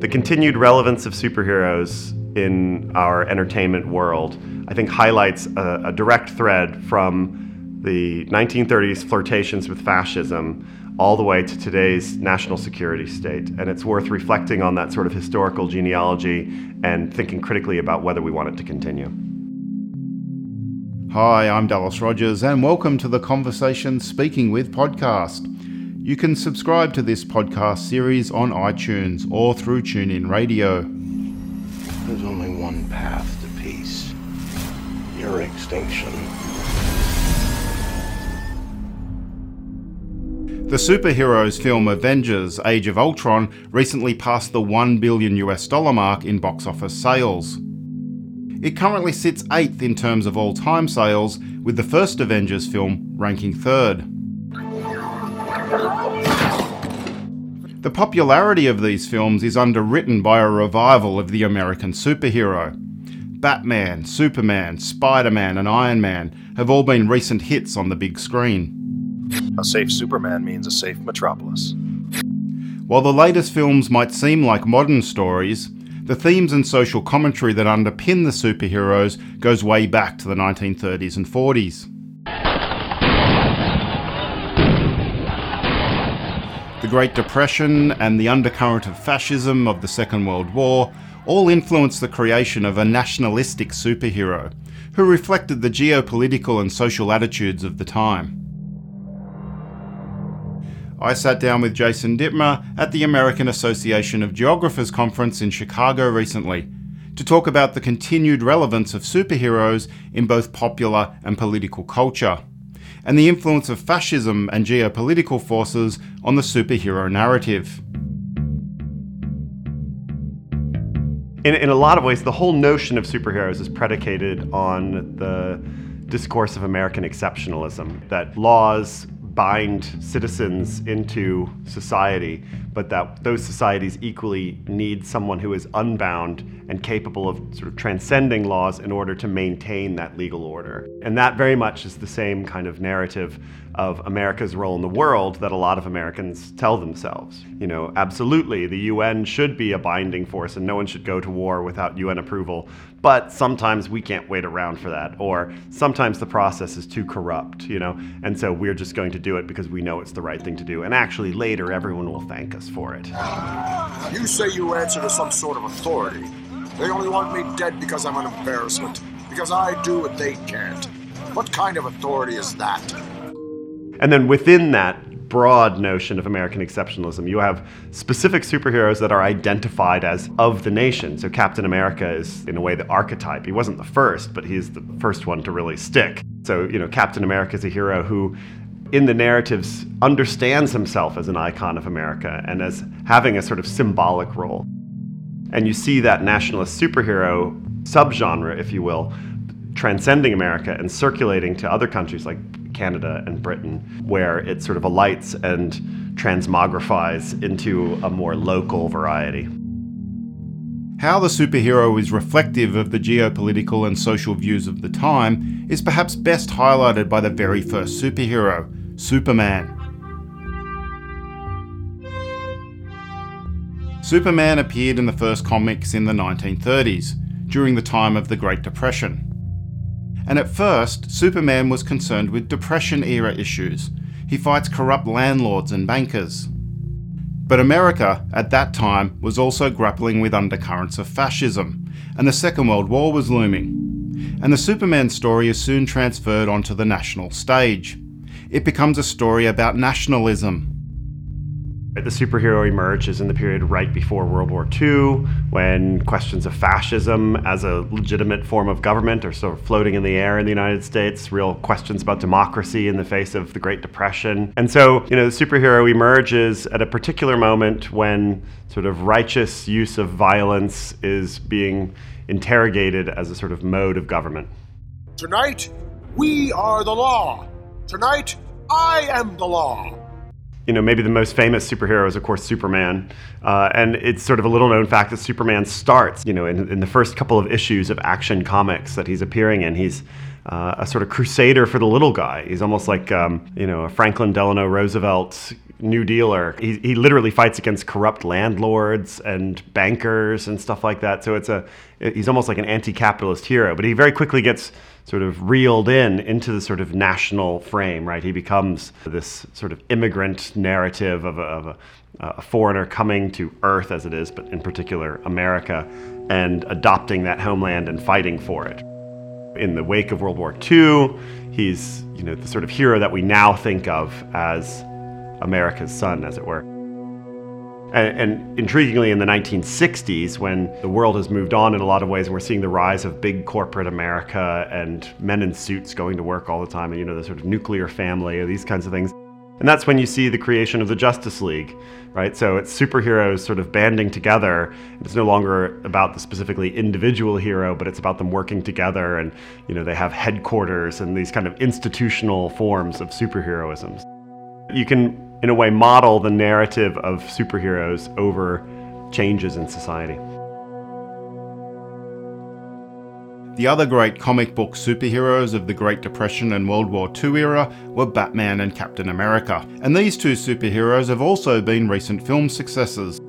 The continued relevance of superheroes in our entertainment world, I think, highlights a, a direct thread from the 1930s flirtations with fascism all the way to today's national security state. And it's worth reflecting on that sort of historical genealogy and thinking critically about whether we want it to continue. Hi, I'm Dallas Rogers, and welcome to the Conversation Speaking With podcast. You can subscribe to this podcast series on iTunes or through TuneIn Radio. There's only one path to peace your extinction. The superheroes film Avengers Age of Ultron recently passed the 1 billion US dollar mark in box office sales. It currently sits 8th in terms of all time sales, with the first Avengers film ranking 3rd. The popularity of these films is underwritten by a revival of the American superhero. Batman, Superman, Spider Man, and Iron Man have all been recent hits on the big screen. A safe Superman means a safe metropolis. While the latest films might seem like modern stories, the themes and social commentary that underpin the superheroes goes way back to the 1930s and 40s. The Great Depression and the undercurrent of fascism of the Second World War all influenced the creation of a nationalistic superhero who reflected the geopolitical and social attitudes of the time. I sat down with Jason Dittmer at the American Association of Geographers conference in Chicago recently to talk about the continued relevance of superheroes in both popular and political culture, and the influence of fascism and geopolitical forces on the superhero narrative. In, in a lot of ways, the whole notion of superheroes is predicated on the discourse of American exceptionalism, that laws bind citizens into society, but that those societies equally need someone who is unbound and capable of sort of transcending laws in order to maintain that legal order. And that very much is the same kind of narrative of America's role in the world that a lot of Americans tell themselves. You know, absolutely, the UN should be a binding force and no one should go to war without UN approval, but sometimes we can't wait around for that, or sometimes the process is too corrupt, you know, and so we're just going to do it because we know it's the right thing to do, and actually later everyone will thank us for it. You say you answer to some sort of authority. They only want me dead because I'm an embarrassment, because I do what they can't. What kind of authority is that? And then within that broad notion of American exceptionalism, you have specific superheroes that are identified as of the nation. So Captain America is, in a way, the archetype. He wasn't the first, but he's the first one to really stick. So, you know, Captain America is a hero who in the narratives understands himself as an icon of America and as having a sort of symbolic role. And you see that nationalist superhero subgenre, if you will, transcending America and circulating to other countries like Canada and Britain, where it sort of alights and transmogrifies into a more local variety. How the superhero is reflective of the geopolitical and social views of the time is perhaps best highlighted by the very first superhero, Superman. Superman appeared in the first comics in the 1930s, during the time of the Great Depression. And at first, Superman was concerned with Depression era issues. He fights corrupt landlords and bankers. But America, at that time, was also grappling with undercurrents of fascism, and the Second World War was looming. And the Superman story is soon transferred onto the national stage. It becomes a story about nationalism, the superhero emerges in the period right before World War II, when questions of fascism as a legitimate form of government are sort of floating in the air in the United States, real questions about democracy in the face of the Great Depression. And so, you know, the superhero emerges at a particular moment when sort of righteous use of violence is being interrogated as a sort of mode of government. Tonight, we are the law. Tonight, I am the law you know, maybe the most famous superhero is, of course, Superman. Uh, and it's sort of a little known fact that Superman starts, you know, in, in, the first couple of issues of Action Comics that he's appearing in, he's uh, a sort of crusader for the little guy. He's almost like, um, you know, a Franklin Delano Roosevelt New Dealer. He, he literally fights against corrupt landlords and bankers and stuff like that. So it's a, he's almost like an anti-capitalist hero. But he very quickly gets sort of reeled in into the sort of national frame, right? He becomes this sort of immigrant narrative of a, of a, a foreigner coming to Earth, as it is, but in particular America, and adopting that homeland and fighting for it. In the wake of World War II, he's you know the sort of hero that we now think of as America's son, as it were. And, and, intriguingly, in the 1960s, when the world has moved on in a lot of ways, and we're seeing the rise of big corporate America and men in suits going to work all the time, and you know, the sort of nuclear family, or these kinds of things. And that's when you see the creation of the Justice League, right? So it's superheroes sort of banding together. It's no longer about the specifically individual hero, but it's about them working together, and you know, they have headquarters and these kind of institutional forms of superheroisms. You can in a way, model the narrative of superheroes over changes in society. The other great comic book superheroes of the Great Depression and World War II era were Batman and Captain America, and these two superheroes have also been recent film successes.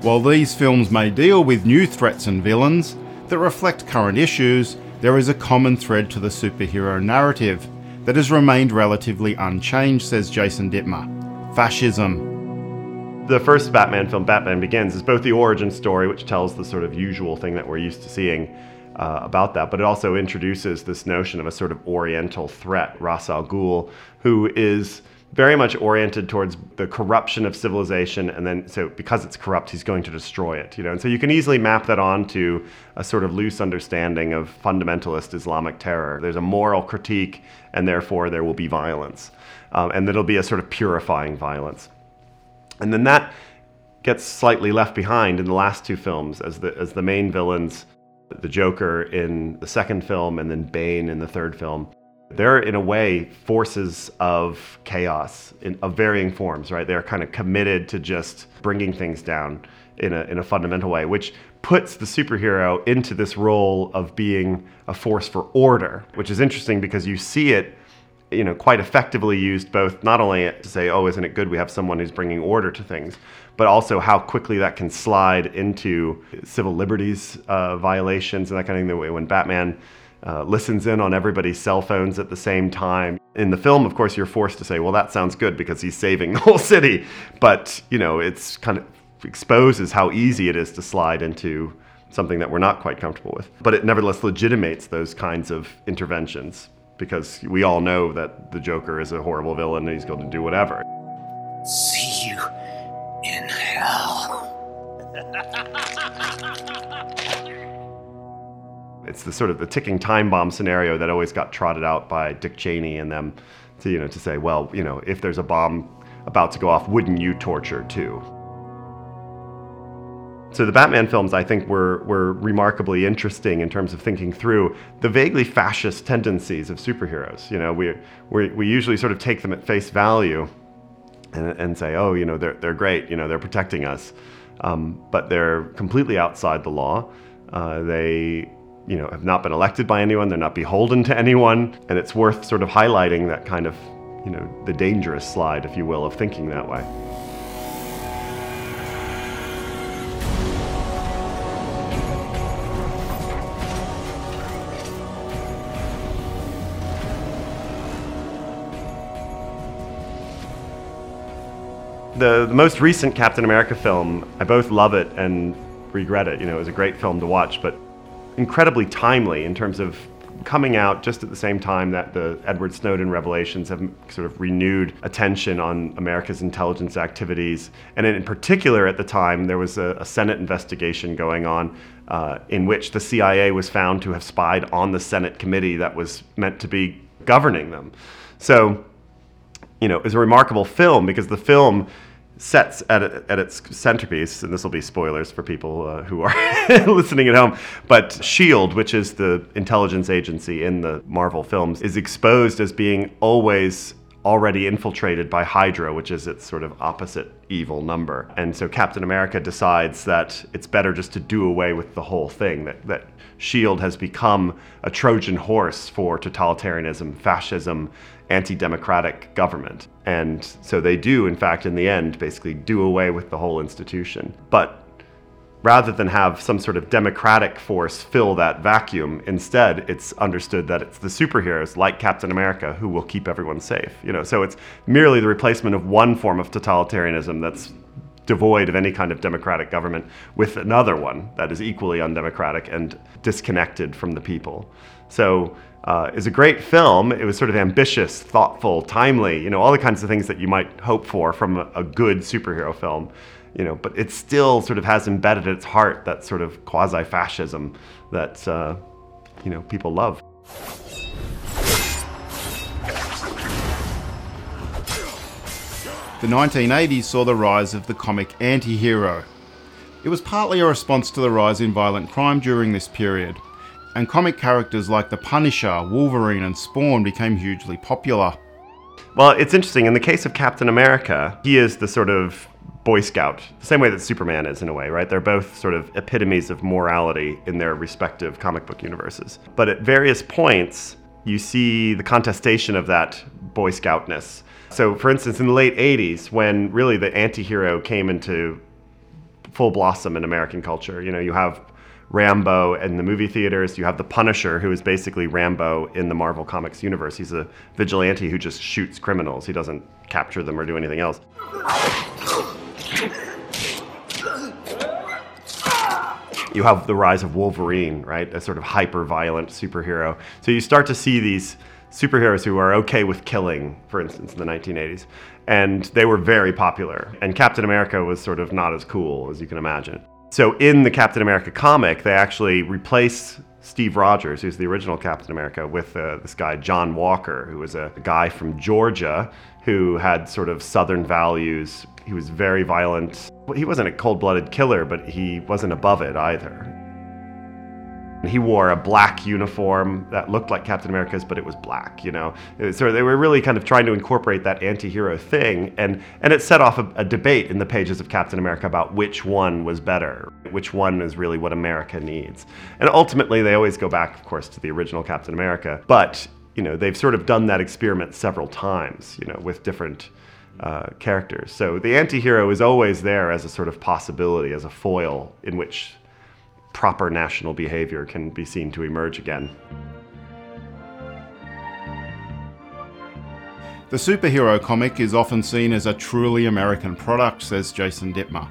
While these films may deal with new threats and villains that reflect current issues, there is a common thread to the superhero narrative that has remained relatively unchanged, says Jason Dittmer fascism. The first Batman film, Batman Begins, is both the origin story, which tells the sort of usual thing that we're used to seeing uh, about that, but it also introduces this notion of a sort of oriental threat, Ra's al Ghul, who is very much oriented towards the corruption of civilization and then so because it's corrupt he's going to destroy it you know? And so you can easily map that onto a sort of loose understanding of fundamentalist islamic terror. There's a moral critique and therefore there will be violence. Um, and it'll be a sort of purifying violence. And then that gets slightly left behind in the last two films as the as the main villains the joker in the second film and then bane in the third film they're in a way forces of chaos in of varying forms right? They're kind of committed to just bringing things down in a, in a fundamental way which puts the superhero into this role of being a force for order which is interesting because you see it you know quite effectively used both not only to say oh isn't it good we have someone who's bringing order to things but also how quickly that can slide into civil liberties uh, violations and that kind of thing the way when batman uh, listens in on everybody's cell phones at the same time. In the film, of course, you're forced to say, well, that sounds good because he's saving the whole city. But, you know, it's kind of exposes how easy it is to slide into something that we're not quite comfortable with. But it nevertheless legitimates those kinds of interventions because we all know that the Joker is a horrible villain and he's going to do whatever. See It's the sort of the ticking time bomb scenario that always got trotted out by Dick Cheney and them to, you know, to say, well, you know, if there's a bomb about to go off, wouldn't you torture too? So the Batman films, I think, were, were remarkably interesting in terms of thinking through the vaguely fascist tendencies of superheroes. You know, we, we, we usually sort of take them at face value and, and say, oh, you know, they're, they're great, you know, they're protecting us. Um, but they're completely outside the law. Uh, they you know, have not been elected by anyone, they're not beholden to anyone, and it's worth sort of highlighting that kind of, you know, the dangerous slide, if you will, of thinking that way. The, the most recent Captain America film, I both love it and regret it. You know, it was a great film to watch, but incredibly timely in terms of coming out just at the same time that the Edward Snowden revelations have sort of renewed attention on America's intelligence activities. And in particular, at the time, there was a, a Senate investigation going on uh, in which the CIA was found to have spied on the Senate committee that was meant to be governing them. So, you know, it was a remarkable film because the film sets at, at its centerpiece, and this will be spoilers for people uh, who are listening at home, but S.H.I.E.L.D., which is the intelligence agency in the Marvel films, is exposed as being always already infiltrated by Hydra, which is its sort of opposite evil number. And so Captain America decides that it's better just to do away with the whole thing, that, that S.H.I.E.L.D. has become a Trojan horse for totalitarianism, fascism, anti democratic government. And so they do, in fact, in the end, basically do away with the whole institution. But rather than have some sort of democratic force fill that vacuum, instead it's understood that it's the superheroes like Captain America who will keep everyone safe. You know, so it's merely the replacement of one form of totalitarianism that's devoid of any kind of democratic government with another one that is equally undemocratic and disconnected from the people. So uh, is a great film. It was sort of ambitious, thoughtful, timely, you know, all the kinds of things that you might hope for from a, a good superhero film you know, but it still sort of has embedded at its heart that sort of quasi-fascism that uh, you know people love. The 1980s saw the rise of the comic anti hero. It was partly a response to the rise in violent crime during this period, and comic characters like the Punisher, Wolverine, and Spawn became hugely popular. Well, it's interesting. In the case of Captain America, he is the sort of Boy Scout, the same way that Superman is in a way, right? They're both sort of epitomes of morality in their respective comic book universes. But at various points, you see the contestation of that Boy Scoutness. So, for instance, in the late 80s, when really the anti hero came into full blossom in American culture, you know, you have Rambo in the movie theaters. You have the Punisher, who is basically Rambo in the Marvel Comics universe. He's a vigilante who just shoots criminals. He doesn't capture them or do anything else. You have the rise of Wolverine, right? A sort of hyper violent superhero. So you start to see these superheroes who are okay with killing, for instance, in the 1980s. And they were very popular. And Captain America was sort of not as cool as you can imagine. So in the Captain America comic, they actually replace Steve Rogers, who's the original Captain America, with uh, this guy, John Walker, who was a guy from Georgia who had sort of Southern values. He was very violent. He wasn't a cold blooded killer, but he wasn't above it either. He wore a black uniform that looked like Captain America's, but it was black, you know. So they were really kind of trying to incorporate that anti-hero thing, and and it set off a, a, debate in the pages of Captain America about which one was better, which one is really what America needs. And ultimately, they always go back, of course, to the original Captain America. But you know, they've sort of done that experiment several times, you know, with different. Uh, characters. So the anti-hero is always there as a sort of possibility, as a foil in which proper national behavior can be seen to emerge again. The superhero comic is often seen as a truly American product, says Jason Dittmer.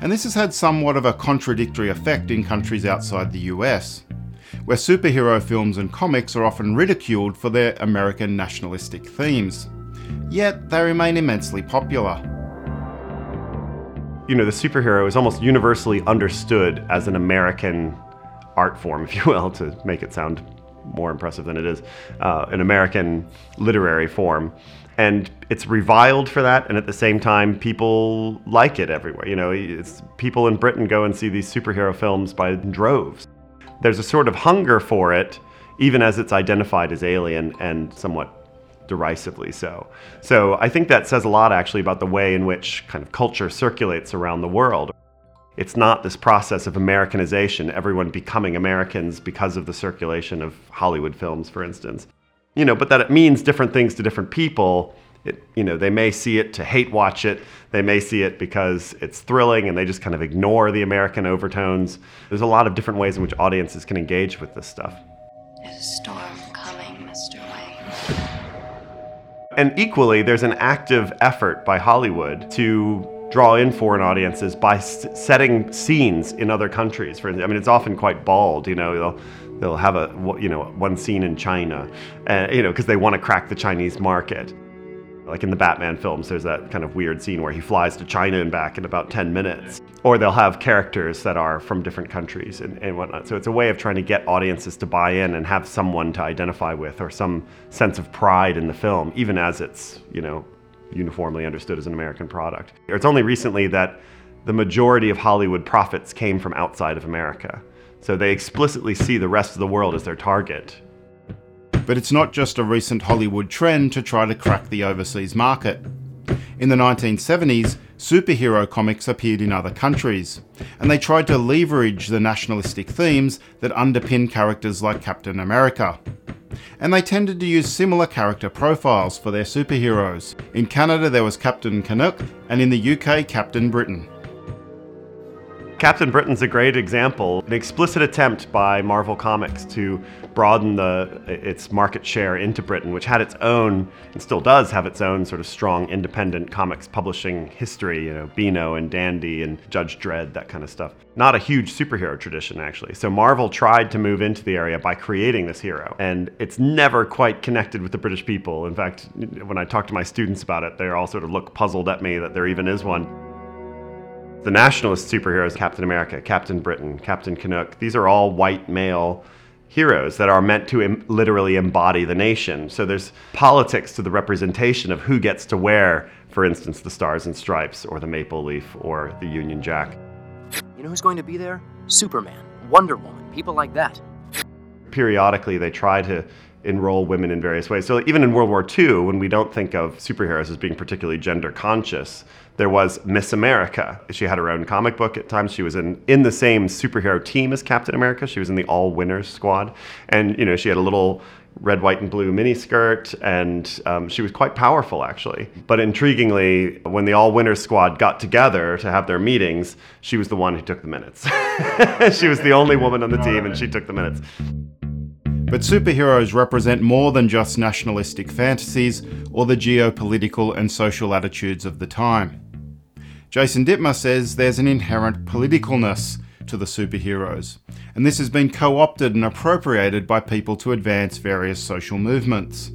And this has had somewhat of a contradictory effect in countries outside the US, where superhero films and comics are often ridiculed for their American nationalistic themes. Yet they remain immensely popular you know, the superhero is almost universally understood as an American art form, if you will, to make it sound more impressive than it is, uh, an American literary form. And it's reviled for that, and at the same time, people like it everywhere. You know, it's, people in Britain go and see these superhero films by droves. There's a sort of hunger for it, even as it's identified as alien and somewhat derisively so. So I think that says a lot actually about the way in which kind of culture circulates around the world. It's not this process of Americanization, everyone becoming Americans because of the circulation of Hollywood films, for instance. You know, but that it means different things to different people. It, you know, they may see it to hate watch it. They may see it because it's thrilling and they just kind of ignore the American overtones. There's a lot of different ways in which audiences can engage with this stuff. A storm And equally, there's an active effort by Hollywood to draw in foreign audiences by s- setting scenes in other countries. For I mean, it's often quite bald. You know, they'll they'll have a you know one scene in China, uh, you know, because they want to crack the Chinese market. Like in the Batman films, there's that kind of weird scene where he flies to China and back in about 10 minutes. Or they'll have characters that are from different countries and, and whatnot. So it's a way of trying to get audiences to buy in and have someone to identify with or some sense of pride in the film, even as it's, you know, uniformly understood as an American product. It's only recently that the majority of Hollywood profits came from outside of America. So they explicitly see the rest of the world as their target But it's not just a recent Hollywood trend to try to crack the overseas market. In the 1970s, superhero comics appeared in other countries, and they tried to leverage the nationalistic themes that underpin characters like Captain America. And they tended to use similar character profiles for their superheroes. In Canada, there was Captain Canuck, and in the UK, Captain Britain. Captain Britain's a great example, an explicit attempt by Marvel Comics to broaden the, its market share into Britain, which had its own, and still does have its own sort of strong independent comics publishing history, you know, Beano and Dandy and Judge Dredd, that kind of stuff. Not a huge superhero tradition, actually. So Marvel tried to move into the area by creating this hero, and it's never quite connected with the British people. In fact, when I talk to my students about it, they all sort of look puzzled at me that there even is one. The nationalist superheroes, Captain America, Captain Britain, Captain Canuck, these are all white male heroes that are meant to Im- literally embody the nation. So there's politics to the representation of who gets to wear, for instance, the Stars and Stripes or the Maple Leaf or the Union Jack. You know who's going to be there? Superman, Wonder Woman, people like that. Periodically, they try to enroll women in various ways. So even in World War II, when we don't think of superheroes as being particularly gender conscious, there was Miss America. She had her own comic book at times. She was in, in the same superhero team as Captain America. She was in the All Winners squad. And, you know, she had a little red, white, and blue miniskirt, and um, she was quite powerful, actually. But intriguingly, when the All Winners squad got together to have their meetings, she was the one who took the minutes. she was the only woman on the team, and she took the minutes. But superheroes represent more than just nationalistic fantasies or the geopolitical and social attitudes of the time. Jason Dittmer says there's an inherent politicalness to the superheroes, and this has been co opted and appropriated by people to advance various social movements.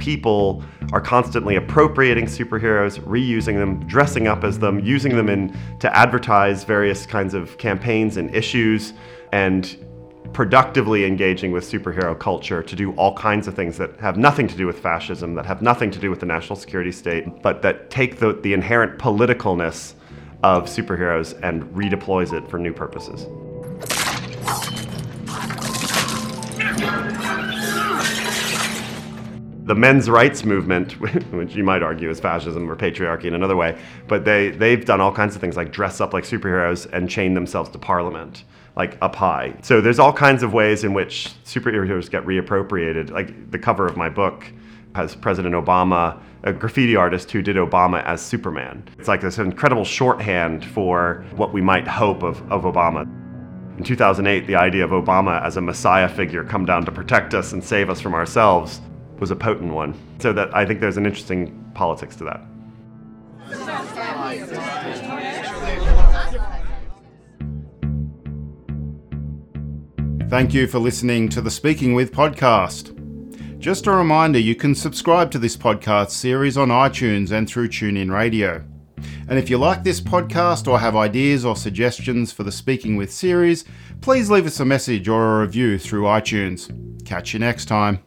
People are constantly appropriating superheroes, reusing them, dressing up as them, using them in to advertise various kinds of campaigns and issues, and productively engaging with superhero culture to do all kinds of things that have nothing to do with fascism, that have nothing to do with the national security state, but that take the, the inherent politicalness of superheroes and redeploys it for new purposes. the men's rights movement, which you might argue is fascism or patriarchy in another way, but they, they've done all kinds of things like dress up like superheroes and chain themselves to parliament, like up high. So there's all kinds of ways in which superheroes get reappropriated. Like the cover of my book has President Obama, a graffiti artist who did Obama as Superman. It's like this incredible shorthand for what we might hope of, of Obama. In 2008, the idea of Obama as a messiah figure come down to protect us and save us from ourselves was a potent one. So that I think there's an interesting politics to that. Thank you for listening to the Speaking With podcast. Just a reminder you can subscribe to this podcast series on iTunes and through TuneIn Radio. And if you like this podcast or have ideas or suggestions for the Speaking With series, please leave us a message or a review through iTunes. Catch you next time.